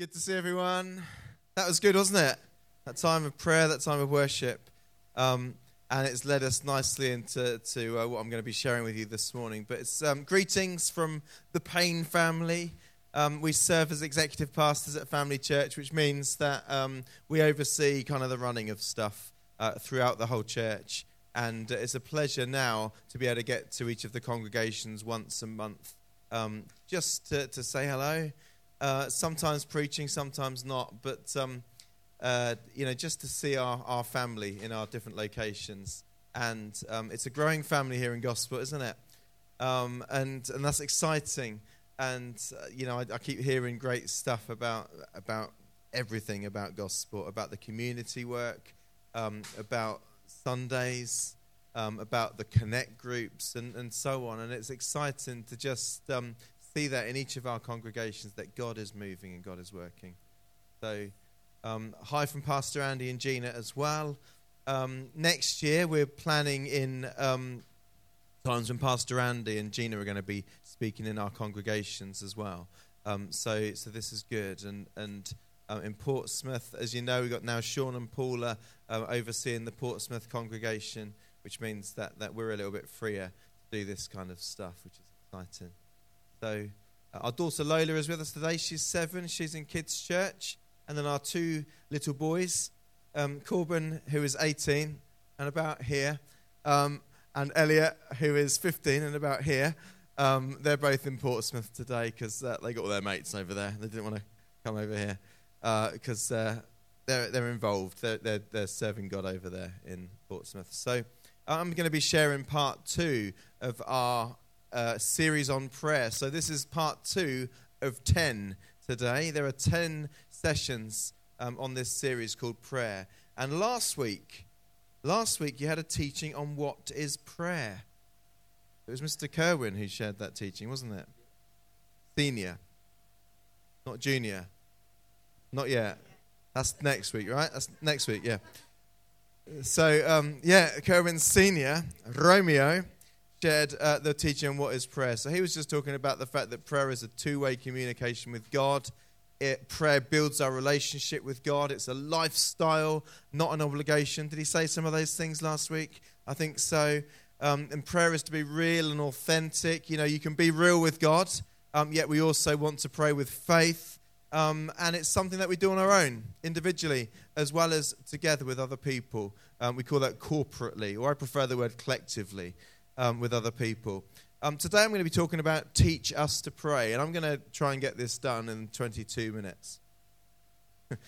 Good to see everyone. That was good, wasn't it? That time of prayer, that time of worship. Um, and it's led us nicely into to, uh, what I'm going to be sharing with you this morning. But it's um, greetings from the Payne family. Um, we serve as executive pastors at Family Church, which means that um, we oversee kind of the running of stuff uh, throughout the whole church. And it's a pleasure now to be able to get to each of the congregations once a month um, just to, to say hello. Uh, sometimes preaching, sometimes not. But, um, uh, you know, just to see our, our family in our different locations. And um, it's a growing family here in Gosport, isn't it? Um, and, and that's exciting. And, uh, you know, I, I, keep hearing great stuff about, about everything about Gosport, about the community work, um, about Sundays, um, about the connect groups, and, and so on. And it's exciting to just um, see that in each of our congregations that God is moving and God is working. So, um, hi from Pastor Andy and Gina as well. Um, next year, we're planning in um, times when Pastor Andy and Gina are going to be speaking in our congregations as well. Um, so, so this is good. And, and um, in Portsmouth, as you know, we've got now Sean and Paula uh, overseeing the Portsmouth congregation, which means that, that we're a little bit freer to do this kind of stuff, which is exciting. So, uh, our daughter Lola is with us today. She's seven. She's in kids' church. And then our two little boys, um, Corbin, who is 18 and about here, um, and Elliot, who is 15 and about here. Um, they're both in Portsmouth today because uh, they got all their mates over there. They didn't want to come over here because uh, uh, they're, they're involved. They're, they're, they're serving God over there in Portsmouth. So I'm going to be sharing part two of our uh, series on prayer. So this is part two of 10 today. There are 10 sessions um, on this series called prayer. And last week, last week you had a teaching on what is prayer. It was Mr. Kerwin who shared that teaching, wasn't it? Senior, not junior. Not yet. That's next week, right? That's next week, yeah. So, um, yeah, Kerwin Senior, Romeo, shared uh, the teaching on what is prayer. So he was just talking about the fact that prayer is a two-way communication with God. It, prayer builds our relationship with God. It's a lifestyle, not an obligation. Did he say some of those things last week? I think so. Um, and prayer is to be real and authentic. You know, you can be real with God, um, yet we also want to pray with faith. Um, and it's something that we do on our own, individually, as well as together with other people. Um, we call that corporately, or I prefer the word collectively um, with other people. Um, today I'm going to be talking about teach us to pray, and I'm going to try and get this done in 22 minutes.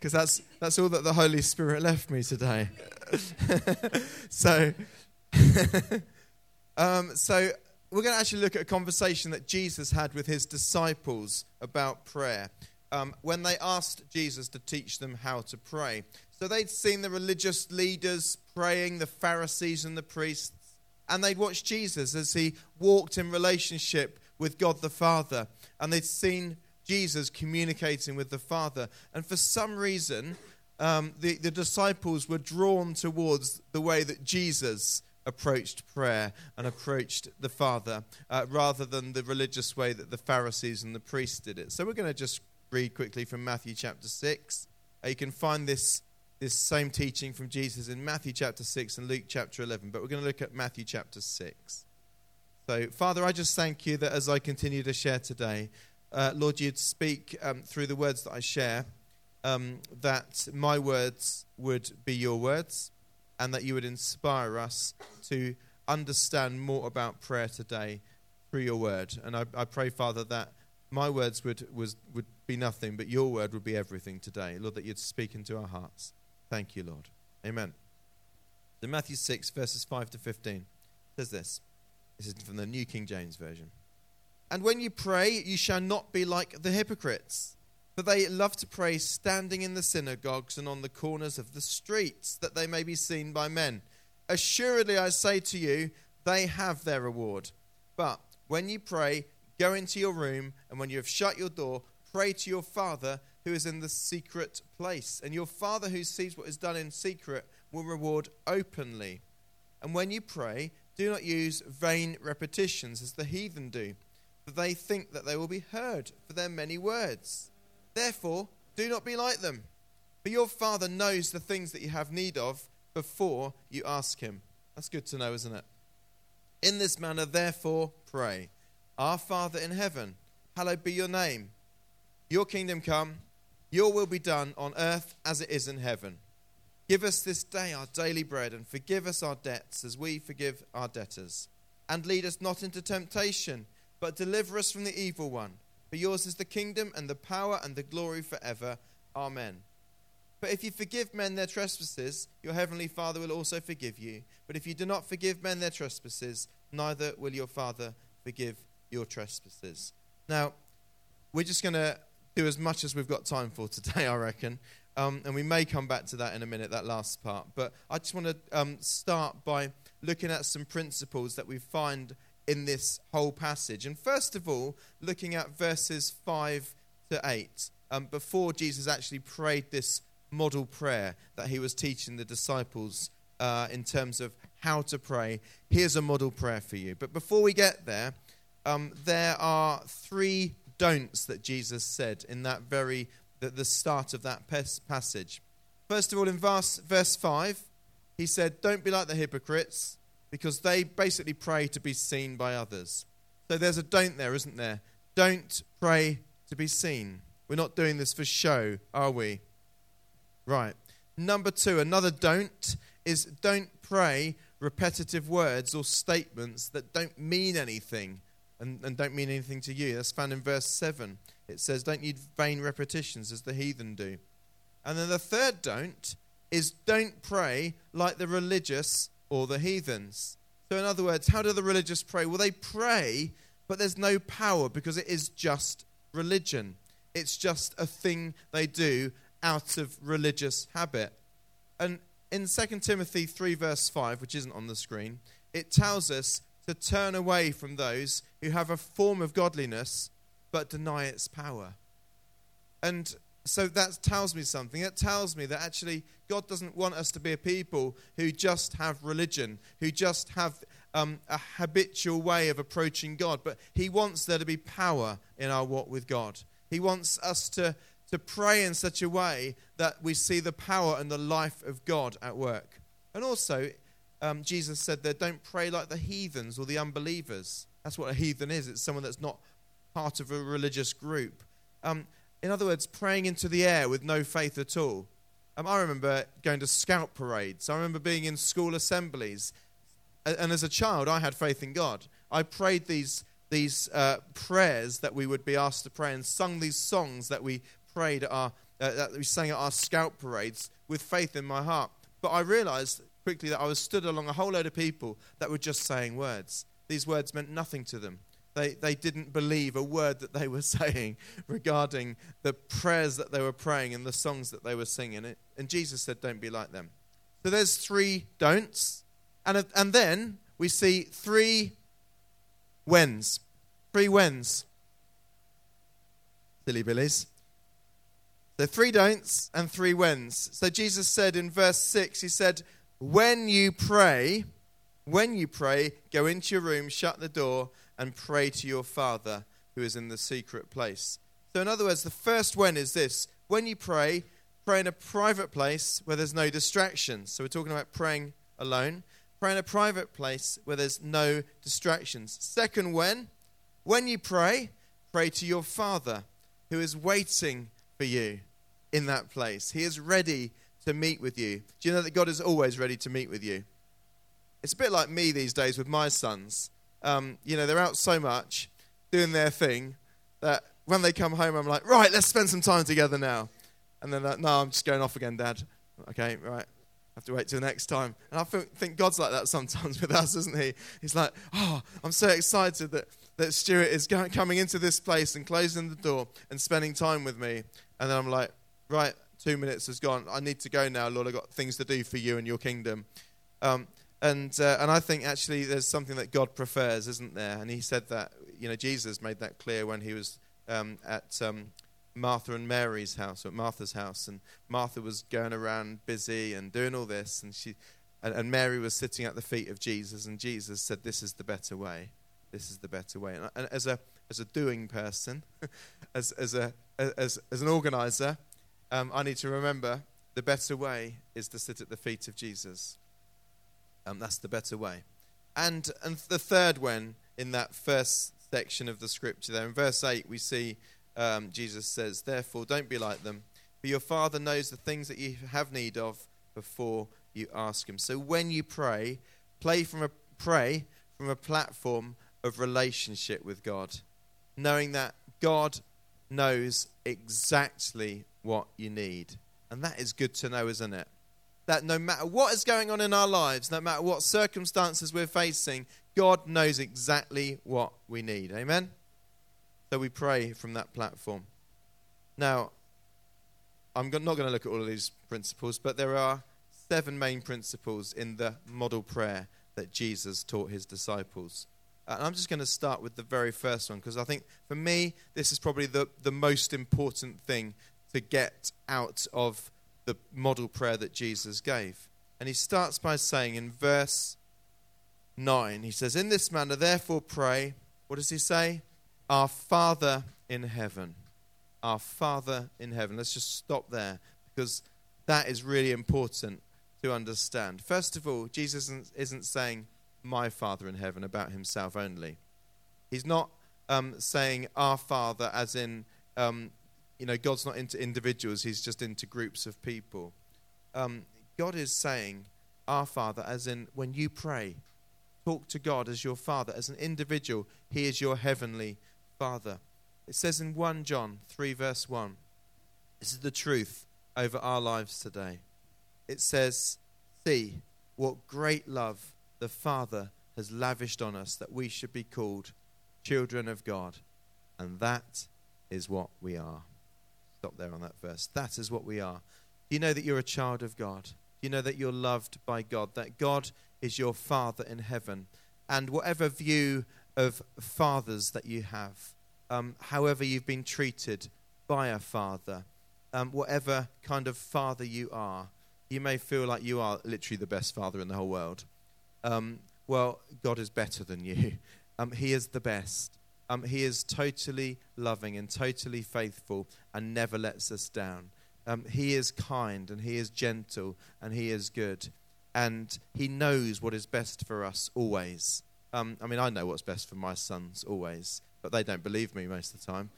Because that's, that's all that the Holy Spirit left me today. so, um, so, we're going to actually look at a conversation that Jesus had with his disciples about prayer um, when they asked Jesus to teach them how to pray. So they'd seen the religious leaders praying, the Pharisees and the priests, and they'd watched Jesus as he walked in relationship with God the Father, and they'd seen Jesus communicating with the Father. And for some reason, um, the, the disciples were drawn towards the way that Jesus approached prayer and approached the Father uh, rather than the religious way that the Pharisees and the priests did it. So we're going to just read quickly from Matthew chapter 6. Uh, you can find this this same teaching from Jesus in Matthew chapter 6 and Luke chapter 11, but we're going to look at Matthew chapter 6. So, Father, I just thank you that as I continue to share today, uh, Lord, you'd speak um, through the words that I share, um, that my words would be your words, and that you would inspire us to understand more about prayer today through your word. And I, I pray, Father, that my words would, was, would be nothing, but your word would be everything today. Lord, that you'd speak into our hearts. Thank you, Lord. Amen. So Matthew 6, verses 5 to 15 says this. This is from the New King James Version. And when you pray, you shall not be like the hypocrites, for they love to pray standing in the synagogues and on the corners of the streets, that they may be seen by men. Assuredly, I say to you, they have their reward. But when you pray, go into your room, and when you have shut your door, pray to your Father who is in the secret place. And your Father who sees what is done in secret will reward openly. And when you pray, do not use vain repetitions as the heathen do, for they think that they will be heard for their many words. Therefore, do not be like them. For your Father knows the things that you have need of before you ask Him. That's good to know, isn't it? In this manner, therefore, pray Our Father in heaven, hallowed be your name. Your kingdom come, your will be done on earth as it is in heaven. Give us this day our daily bread, and forgive us our debts as we forgive our debtors. And lead us not into temptation, but deliver us from the evil one. For yours is the kingdom, and the power, and the glory forever. Amen. But if you forgive men their trespasses, your heavenly Father will also forgive you. But if you do not forgive men their trespasses, neither will your Father forgive your trespasses. Now, we're just going to do as much as we've got time for today, I reckon. Um, and we may come back to that in a minute, that last part. But I just want to um, start by looking at some principles that we find in this whole passage. And first of all, looking at verses 5 to 8, um, before Jesus actually prayed this model prayer that he was teaching the disciples uh, in terms of how to pray. Here's a model prayer for you. But before we get there, um, there are three don'ts that Jesus said in that very the, the start of that passage. First of all, in verse, verse 5, he said, Don't be like the hypocrites, because they basically pray to be seen by others. So there's a don't there, isn't there? Don't pray to be seen. We're not doing this for show, are we? Right. Number two, another don't is don't pray repetitive words or statements that don't mean anything and, and don't mean anything to you. That's found in verse 7. It says, Don't use vain repetitions as the heathen do. And then the third don't is don't pray like the religious or the heathens. So, in other words, how do the religious pray? Well, they pray, but there's no power because it is just religion. It's just a thing they do out of religious habit. And in 2 Timothy 3, verse 5, which isn't on the screen, it tells us to turn away from those who have a form of godliness but deny its power. And so that tells me something. It tells me that actually God doesn't want us to be a people who just have religion, who just have um, a habitual way of approaching God, but He wants there to be power in our walk with God. He wants us to, to pray in such a way that we see the power and the life of God at work. And also, um, Jesus said there, don't pray like the heathens or the unbelievers. That's what a heathen is it's someone that's not part of a religious group. Um, in other words, praying into the air with no faith at all. Um, I remember going to scout parades. I remember being in school assemblies. And as a child, I had faith in God. I prayed these, these uh, prayers that we would be asked to pray and sung these songs that we prayed at our, uh, that we sang at our scout parades with faith in my heart. But I realized quickly that I was stood along a whole load of people that were just saying words. These words meant nothing to them. They, they didn't believe a word that they were saying regarding the prayers that they were praying and the songs that they were singing. And Jesus said, Don't be like them. So there's three don'ts. And, and then we see three whens. Three whens. Silly billies. So three don'ts and three whens. So Jesus said in verse 6, He said, When you pray, when you pray, go into your room, shut the door, and pray to your Father who is in the secret place. So, in other words, the first when is this when you pray, pray in a private place where there's no distractions. So, we're talking about praying alone. Pray in a private place where there's no distractions. Second, when? When you pray, pray to your Father who is waiting for you in that place. He is ready to meet with you. Do you know that God is always ready to meet with you? It's a bit like me these days with my sons um, you know, they're out so much doing their thing that when they come home, I'm like, right, let's spend some time together now. And then, like, no, I'm just going off again, Dad. Okay, right. Have to wait till next time. And I think God's like that sometimes with us, isn't He? He's like, oh, I'm so excited that, that Steuart is coming into this place and closing the door and spending time with me. And then I'm like, right, two minutes has gone. I need to go now, Lord. I've got things to do for you and your kingdom. Um, and, uh, and I think actually there's something that God prefers, isn't there? And he said that, you know, Jesus made that clear when he was um, at um, Martha and Mary's house, or at Martha's house. And Martha was going around busy and doing all this. And, she, and, and Mary was sitting at the feet of Jesus. And Jesus said, This is the better way. This is the better way. And, and as a as a doing person, as, as, a, as, as an organizer, um, I need to remember the better way is to sit at the feet of Jesus. Um, that's the better way. And, and the third one in that first section of the scripture there, in verse 8, we see um, Jesus says, Therefore, don't be like them, for your Father knows the things that you have need of before you ask Him. So when you pray, pray from a, pray from a platform of relationship with God, knowing that God knows exactly what you need. And that is good to know, isn't it? That no matter what is going on in our lives, no matter what circumstances we're facing, God knows exactly what we need. Amen? So we pray from that platform. Now, I'm not going to look at all of these principles, but there are seven main principles in the model prayer that Jesus taught his disciples. And I'm just going to start with the very first one because I think for me, this is probably the, the most important thing to get out of the model prayer that Jesus gave. And he starts by saying in verse 9, he says, In this manner, therefore, pray. What does he say? Our Father in heaven. Our Father in heaven. Let's just stop there because that is really important to understand. First of all, Jesus isn't, isn't saying, My Father in heaven about himself only. He's not um, saying, Our Father, as in um, you know, God's not into individuals, He's just into groups of people. Um, God is saying, Our Father, as in when you pray, talk to God as your Father. As an individual, He is your heavenly Father. It says in 1 John 3, verse 1, this is the truth over our lives today. It says, See what great love the Father has lavished on us that we should be called children of God. And that is what we are. Stop there on that verse. That is what we are. You know that you're a child of God? You know that you're loved by God? That God is your Father in heaven? And whatever view of fathers that you have, um, however you've been treated by a father, um, whatever kind of father you are, you may feel like you are literally the best father in the whole world. Um, well, God is better than you. Um, he is the best. Um, he is totally loving and totally faithful and never lets us down. Um, he is kind and he is gentle and he is good. And he knows what is best for us always. Um, I mean, I know what's best for my sons always, but they don't believe me most of the time.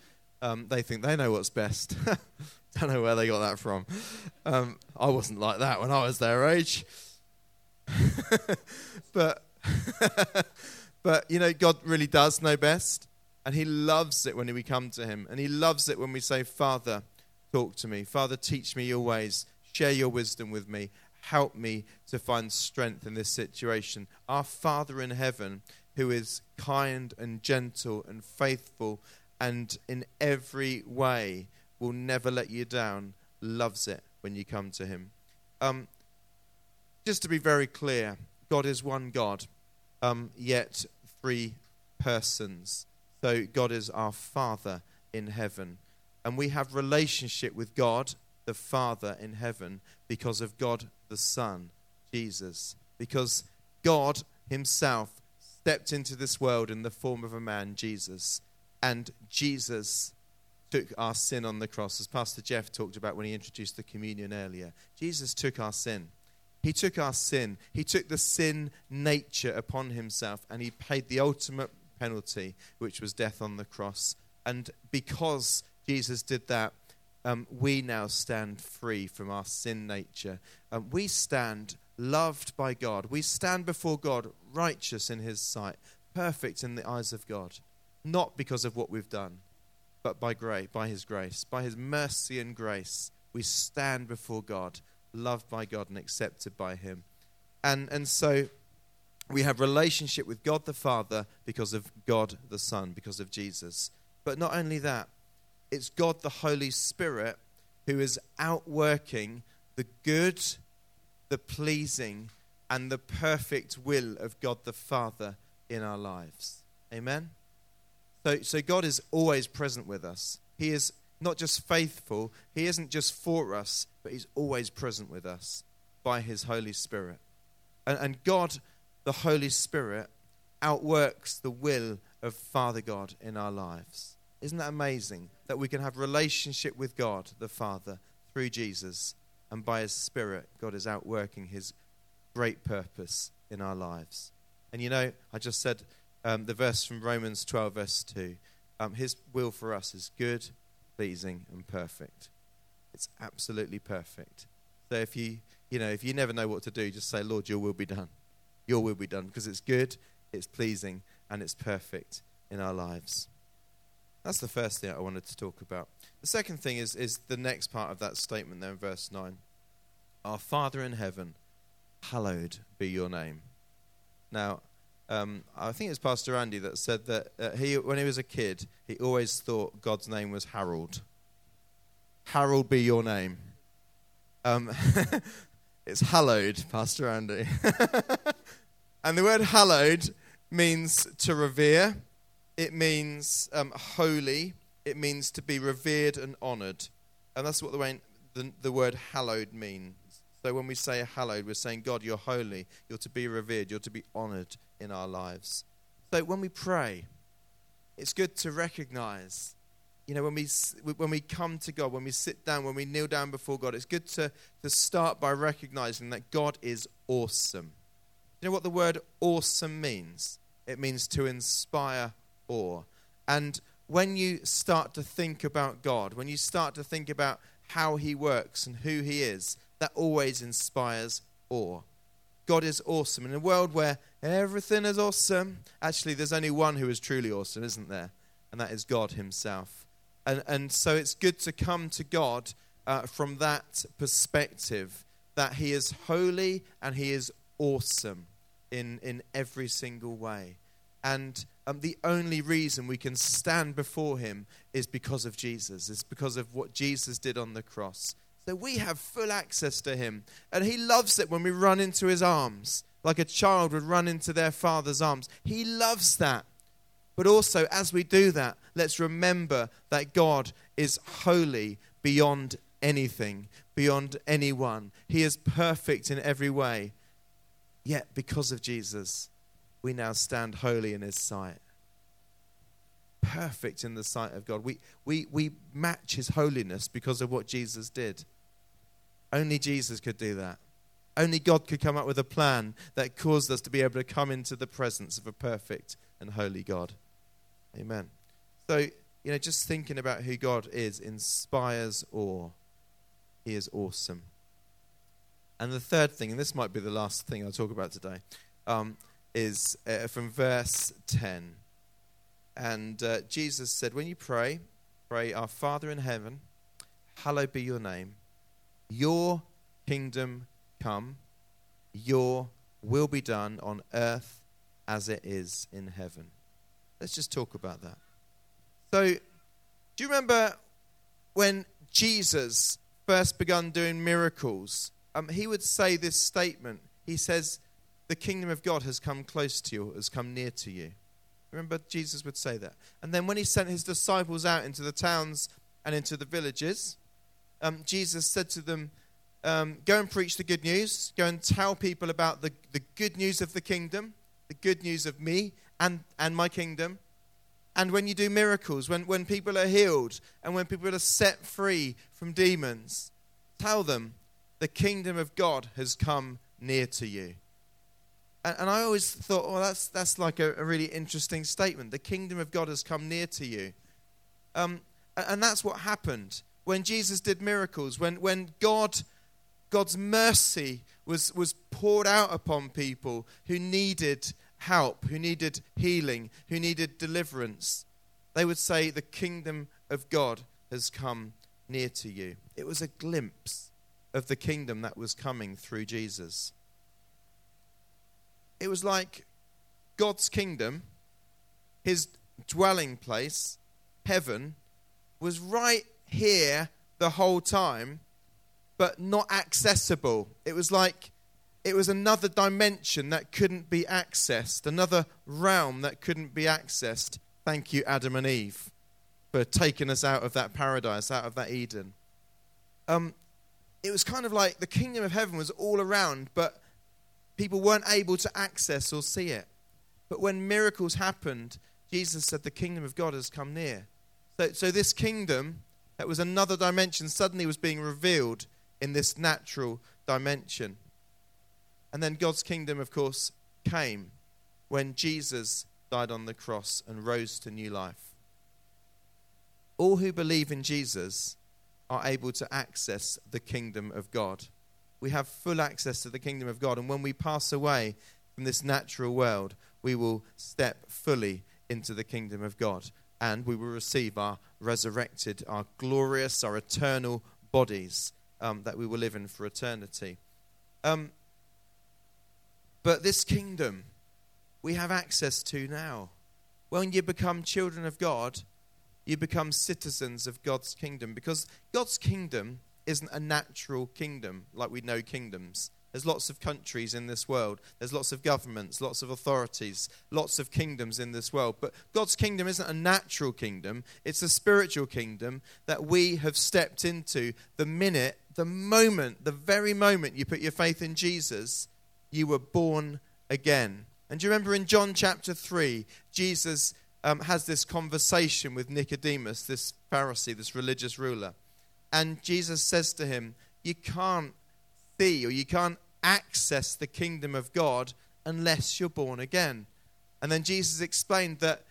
Um, they think they know what's best. don't know where they got that from. Um, I wasn't like that when I was their age. but, but, you know, God really does know best. And he loves it when we come to him. And he loves it when we say, Father, talk to me. Father, teach me your ways. Share your wisdom with me. Help me to find strength in this situation. Our Father in heaven, who is kind and gentle and faithful and in every way will never let you down, loves it when you come to him. Um, just to be very clear, God is one God, um, yet three persons. So God is our Father in heaven. And we have relationship with God, the Father in heaven, because of God the Son, Jesus. Because God Himself stepped into this world in the form of a man, Jesus. And Jesus took our sin on the cross, as Pastor Jeff talked about when he introduced the communion earlier. Jesus took our sin. He took our sin. He took the sin nature upon himself and he paid the ultimate penalty, which was death on the cross. And because Jesus did that, um, we now stand free from our sin nature. Um, we stand loved by God. We stand before God righteous in His sight, perfect in the eyes of God, not because of what we've done, but by grace, by His grace, by His mercy and grace. We stand before God, loved by God and accepted by Him. And and so we have relationship with God the Father because of God the Son, because of Jesus. But not only that, it's God the Holy Spirit who is outworking the good, the pleasing, and the perfect will of God the Father in our lives. Amen? So, so God is always present with us. He is not just faithful, He isn't just for us, but He's always present with us by His Holy Spirit. And, and God the Holy Spirit outworks the will of Father God in our lives. Isn't that amazing that we can have relationship with God the Father through Jesus and by his spirit God is outworking his great purpose in our lives. And you know, I just said um, the verse from Romans 12 verse 2. Um, his will for us is good, pleasing and perfect. It's absolutely perfect. So if you, you know, if you never know what to do, just say, Lord, your will be done. Your will be done because it's good, it's pleasing, and it's perfect in our lives. That's the first thing I wanted to talk about. The second thing is, is the next part of that statement there in verse 9. Our Father in heaven, hallowed be your name. Now, um, I think it's Pastor Andy that said that uh, he, when he was a kid, he always thought God's name was Harold. Harold be your name. Um, it's hallowed, Pastor Andy. and the word hallowed means to revere, it means um, holy, it means to be revered and honored. And that's what the, the, the word hallowed means. So when we say hallowed, we're saying, God, you're holy, you're to be revered, you're to be honored in our lives. So when we pray, it's good to recognize you know, when we, when we come to God, when we sit down, when we kneel down before God, it's good to, to start by recognizing that God is awesome. You know what the word awesome means? It means to inspire awe. And when you start to think about God, when you start to think about how He works and who He is, that always inspires awe. God is awesome. In a world where everything is awesome, actually, there's only one who is truly awesome, isn't there? And that is God Himself. And, and so it's good to come to God uh, from that perspective that He is holy and He is awesome in, in every single way. And um, the only reason we can stand before Him is because of Jesus, it's because of what Jesus did on the cross. So we have full access to Him. And He loves it when we run into His arms, like a child would run into their father's arms. He loves that. But also, as we do that, let's remember that God is holy beyond anything, beyond anyone. He is perfect in every way. Yet, because of Jesus, we now stand holy in His sight. Perfect in the sight of God. We, we, we match His holiness because of what Jesus did. Only Jesus could do that. Only God could come up with a plan that caused us to be able to come into the presence of a perfect and holy God. Amen. So, you know, just thinking about who God is inspires awe. He is awesome. And the third thing, and this might be the last thing I'll talk about today, um, is uh, from verse 10. And uh, Jesus said, When you pray, pray, Our Father in heaven, hallowed be your name. Your kingdom come, your will be done on earth as it is in heaven. Let's just talk about that. So, do you remember when Jesus first begun doing miracles? Um, he would say this statement. He says, The kingdom of God has come close to you, has come near to you. Remember, Jesus would say that. And then when he sent his disciples out into the towns and into the villages, um, Jesus said to them, um, Go and preach the good news. Go and tell people about the, the good news of the kingdom, the good news of me, and, and my kingdom. And when you do miracles, when, when people are healed and when people are set free from demons, tell them the kingdom of God has come near to you. And, and I always thought, well, that's, that's like a, a, really interesting statement. The kingdom of God has come near to you. Um, and that's what happened when Jesus did miracles, when, when God, God's mercy was, was poured out upon people who needed help, who needed healing, who needed deliverance, they would say, The kingdom of God has come near to you. It was a glimpse of the kingdom that was coming through Jesus. It was like God's kingdom, his dwelling place, heaven, was right here the whole time, but not accessible. It was like it was another dimension that couldn't be accessed, another realm that couldn't be accessed. Thank you, Adam and Eve, for taking us out of that paradise, out of that Eden. Um, it was kind of like the kingdom of heaven was all around, but people weren't able to access or see it. But when miracles happened, Jesus said, The kingdom of God has come near. So, so this kingdom, that was another dimension, suddenly was being revealed in this natural dimension. And then God's kingdom, of course, came when Jesus died on the cross and rose to new life. All who believe in Jesus are able to access the kingdom of God. We have full access to the kingdom of God. And when we pass away from this natural world, we will step fully into the kingdom of God and we will receive our resurrected, our glorious, our eternal bodies um, that we will live in for eternity. Um, but this kingdom we have access to now. When you become children of God, you become citizens of God's kingdom because God's kingdom isn't a natural kingdom like we know kingdoms. There's lots of countries in this world. There's lots of governments, lots of authorities, lots of kingdoms in this world. But God's kingdom isn't a natural kingdom, it's a spiritual kingdom that we have stepped into the minute, the moment, the very moment you put your faith in Jesus, you were born again. And do you remember in John chapter 3, Jesus um, has this conversation with Nicodemus, this Pharisee, this religious ruler. And Jesus says to him, You can't see or you can't access the kingdom of God unless you're born again. And then Jesus explained that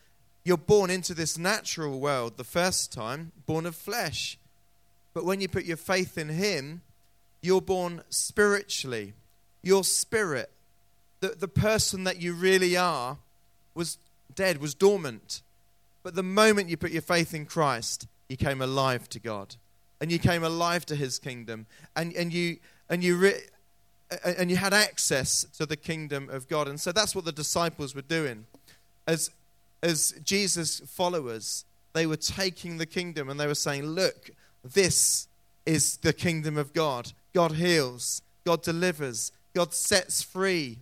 you're born into this natural world the first time, born of flesh. But when you put your faith in Him, you're born spiritually. Your spirit, the, the person that you really are, was dead, was dormant. But the moment you put your faith in Christ, you came alive to God. And you came alive to His kingdom. And, and you and you re- and you had access to the kingdom of God. And so that's what the disciples were doing. As as Jesus followers, they were taking the kingdom and they were saying, "Look, this is the kingdom of God. God heals, God delivers, God sets free."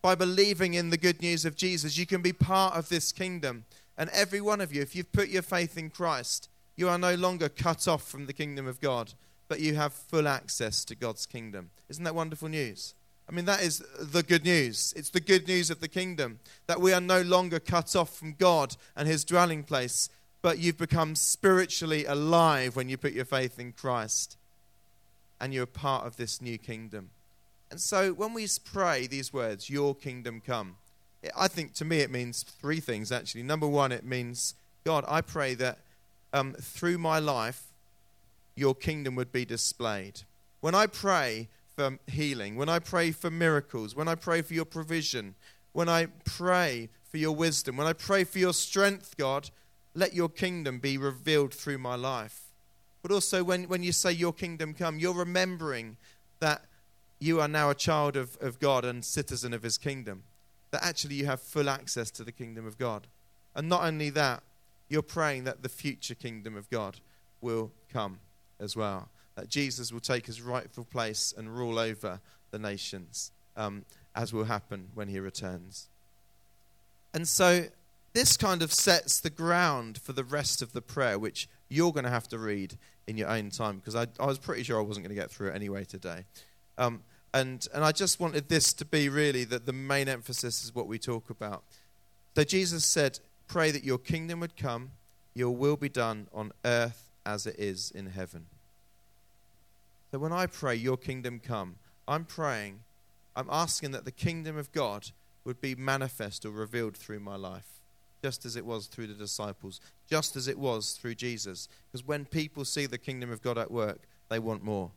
By believing in the good news of Jesus, you can be part of this kingdom. And every one of you, if you've put your faith in Christ, you are no longer cut off from the kingdom of God but you have full access to God's kingdom. Isn't that wonderful news? I mean, that is the good news. It's the good news of the kingdom that we are no longer cut off from God and his dwelling place, but you've become spiritually alive when you put your faith in Christ and you're part of this new kingdom. And so when we pray these words, Your kingdom come, I think to me it means three things actually. Number one, it means, God, I pray that um, through my life, your kingdom would be displayed. When I pray for healing, when I pray for miracles, when I pray for your provision, when I pray for your wisdom, when I pray for your strength, God, let your kingdom be revealed through my life. But also, when, when you say your kingdom come, you're remembering that you are now a child of, of God and citizen of his kingdom. That actually you have full access to the kingdom of God. And not only that, you're praying that the future kingdom of God will come as well. That Jesus will take his rightful place and rule over the nations, um, as will happen when he returns. And so this kind of sets the ground for the rest of the prayer, which you're going to have to read in your own time, because I, I was pretty sure I wasn't going to get through it anyway today. Um, and, and I just wanted this to be really that the main emphasis is what we talk about. So Jesus said, Pray that your kingdom would come, your will be done on earth as it is in heaven. So when I pray, Your kingdom come, I'm praying, I'm asking that the kingdom of God would be manifest or revealed through my life, just as it was through the disciples, just as it was through Jesus. Because when people see the kingdom of God at work, they want more.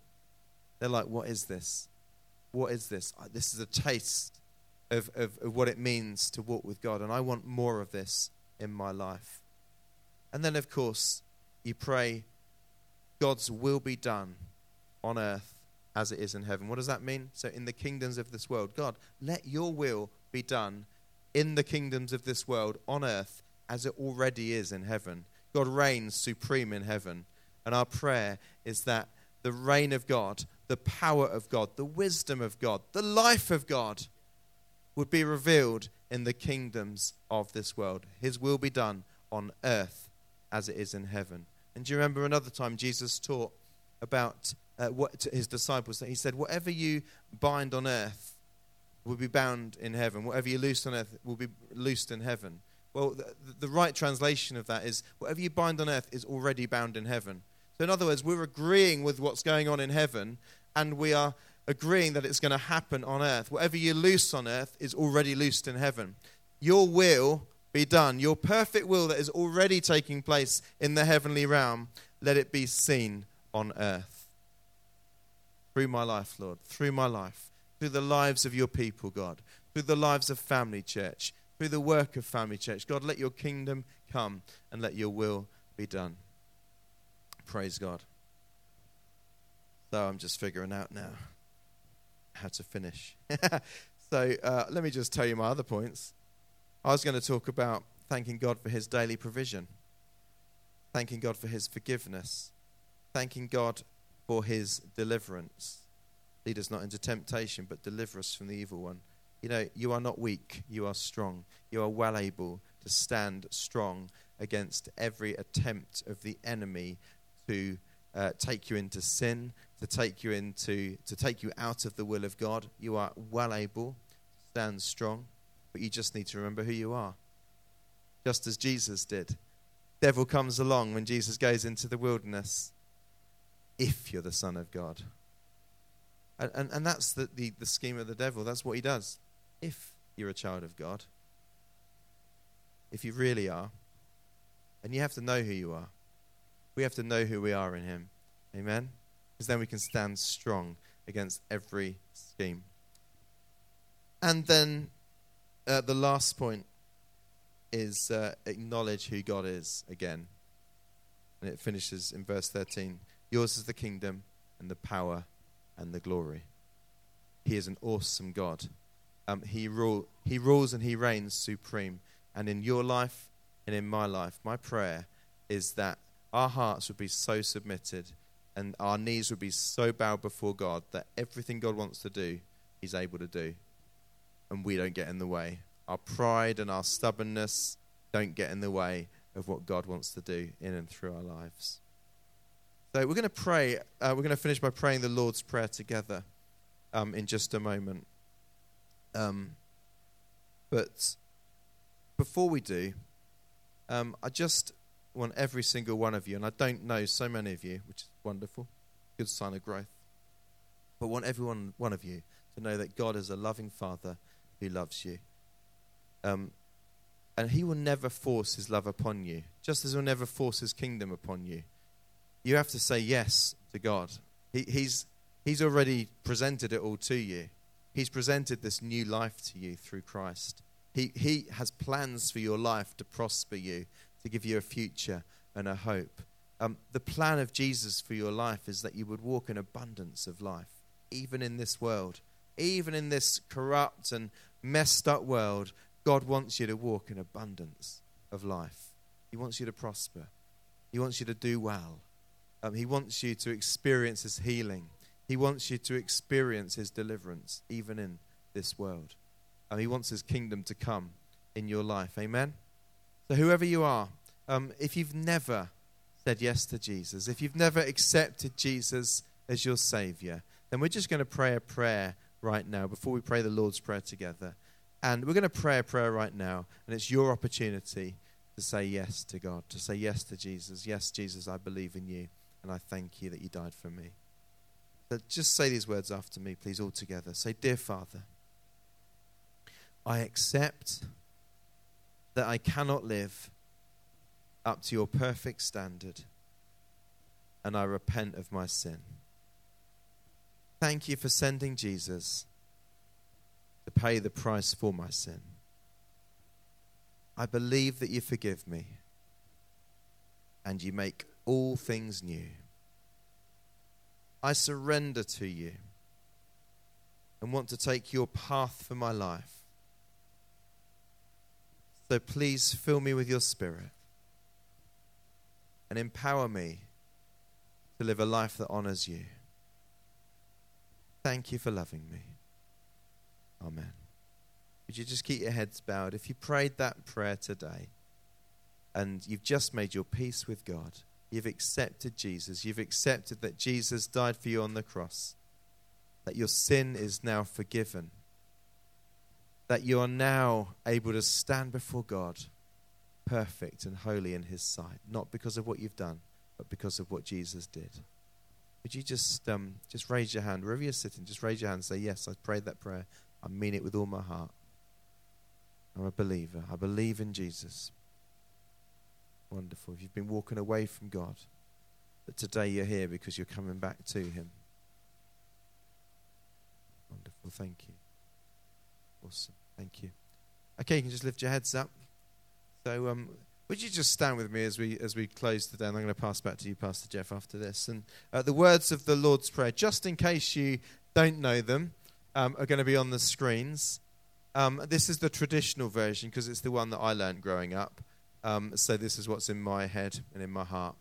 They're like, What is this? What is this? This is a taste of, of, of what it means to walk with God, and I want more of this in my life. And then, of course, you pray, God's will be done on earth as it is in heaven. What does that mean? So, in the kingdoms of this world, God, let your will be done in the kingdoms of this world on earth as it already is in heaven. God reigns supreme in heaven. And our prayer is that the reign of God, the power of God, the wisdom of God, the life of God would be revealed in the kingdoms of this world. His will be done on earth as it is in heaven. And do you remember another time Jesus taught about uh, what his disciples that he said, Whatever you bind on earth will be bound in heaven. Whatever you loose on earth will be loosed in heaven. Well, the, the right translation of that is whatever you bind on earth is already bound in heaven. So, in other words, we're agreeing with what's going on in heaven, and we are agreeing that it's going to happen on earth. Whatever you loose on earth is already loosed in heaven. Your will be done. Your perfect will that is already taking place in the heavenly realm, let it be seen on earth. Through my life, Lord, through my life, through the lives of your people, God, through the lives of Family Church, through the work of Family Church. God, let your kingdom come and let your will be done. Praise God. So I'm just figuring out now how to finish. so uh, let me just tell you my other points. I was going to talk about thanking God for his daily provision, thanking God for his forgiveness, thanking God for his deliverance. Lead us not into temptation, but deliver us from the evil one. You know, you are not weak, you are strong. You are well able to stand strong against every attempt of the enemy to uh, take you into sin, to take you into to take you out of the will of God. You are well able to stand strong, but you just need to remember who you are. Just as Jesus did. Devil comes along when Jesus goes into the wilderness. If you're the Son of God. And, and, and that's the, the, the scheme of the devil. That's what he does. If you're a child of God, if you really are, and you have to know who you are. We have to know who we are in Him. Amen? Because then we can stand strong against every scheme. And then uh, the last point is uh, acknowledge who God is again. And it finishes in verse 13 Yours is the kingdom and the power and the glory. He is an awesome God. Um, he, rule, he rules and he reigns supreme. And in your life and in my life, my prayer is that our hearts would be so submitted and our knees would be so bowed before God that everything God wants to do, He's able to do. And we don't get in the way. Our pride and our stubbornness don't get in the way of what God wants to do in and through our lives. So we're going to pray. Uh, we're going to finish by praying the Lord's Prayer together um, in just a moment. Um, but before we do, um, I just want every single one of you, and I don't know so many of you, which is wonderful, good sign of growth, but want every one, of you to know that God is a loving Father who loves you. Um, and He will never force His love upon you, just as He'll never force His kingdom upon you. You have to say yes to God. He, he's, he's already presented it all to you. He's presented this new life to you through Christ. He, he has plans for your life to prosper you, to give you a future and a hope. Um, the plan of Jesus for your life is that you would walk in abundance of life, even in this world, even in this corrupt and messed up world. God wants you to walk in abundance of life. He wants you to prosper. He wants you to do well. Um, he wants you to experience His healing. He wants you to experience His deliverance, even in this world. Um, he wants His kingdom to come in your life. Amen? So, whoever you are, um, if you've never said yes to Jesus, if you've never accepted Jesus as your Savior, then we're just going to pray a prayer right now before we pray the Lord's Prayer together. And we're going to pray a prayer right now, and it's your opportunity to say yes to God, to say yes to Jesus. Yes, Jesus, I believe in you, and I thank you that you died for me. So just say these words after me, please, all together. Say, Dear Father, I accept that I cannot live up to your perfect standard, and I repent of my sin. Thank you for sending Jesus to pay the price for my sin. I believe that you forgive me and you make all things new. I surrender to you and want to take your path for my life. So please fill me with your spirit and empower me to live a life that honors you. Thank you for loving me. Amen. Would you just keep your heads bowed? If you prayed that prayer today and you've just made your peace with God, you've accepted Jesus, you've accepted that Jesus died for you on the cross, that your sin is now forgiven that you are now able to stand before God perfect and holy in His sight, not because of what you've done, but because of what Jesus did. Would you just um, just raise your hand wherever you're sitting? Just raise your hand and say, "Yes, I prayed that prayer. I mean it with all my heart. I'm a believer. I believe in Jesus." Wonderful. If you've been walking away from God, but today you're here because you're coming back to Him. Wonderful. Thank you. Awesome. Thank you. Okay, you can just lift your heads up. So, um, would you just stand with me as we as we close today? And I'm going to pass back to you, Pastor Jeff, after this. And uh, the words of the Lord's Prayer, just in case you don't know them, um, are going to be on the screens. Um, this is the traditional version because it's the one that I learned growing up. Um, so this is what's in my head and in my heart.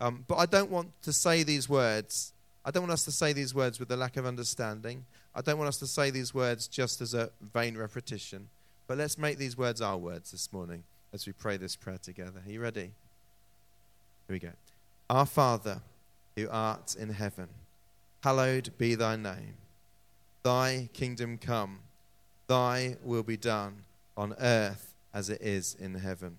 Um, but I don't want to say these words. I don't want us to say these words with a lack of understanding. I don't want us to say these words just as a vain repetition. But let's make these words our words this morning as we pray this prayer together. Are you ready? Here we go. Our Father, who art in heaven, hallowed be thy name. Thy kingdom come, thy will be done on earth as it is in heaven.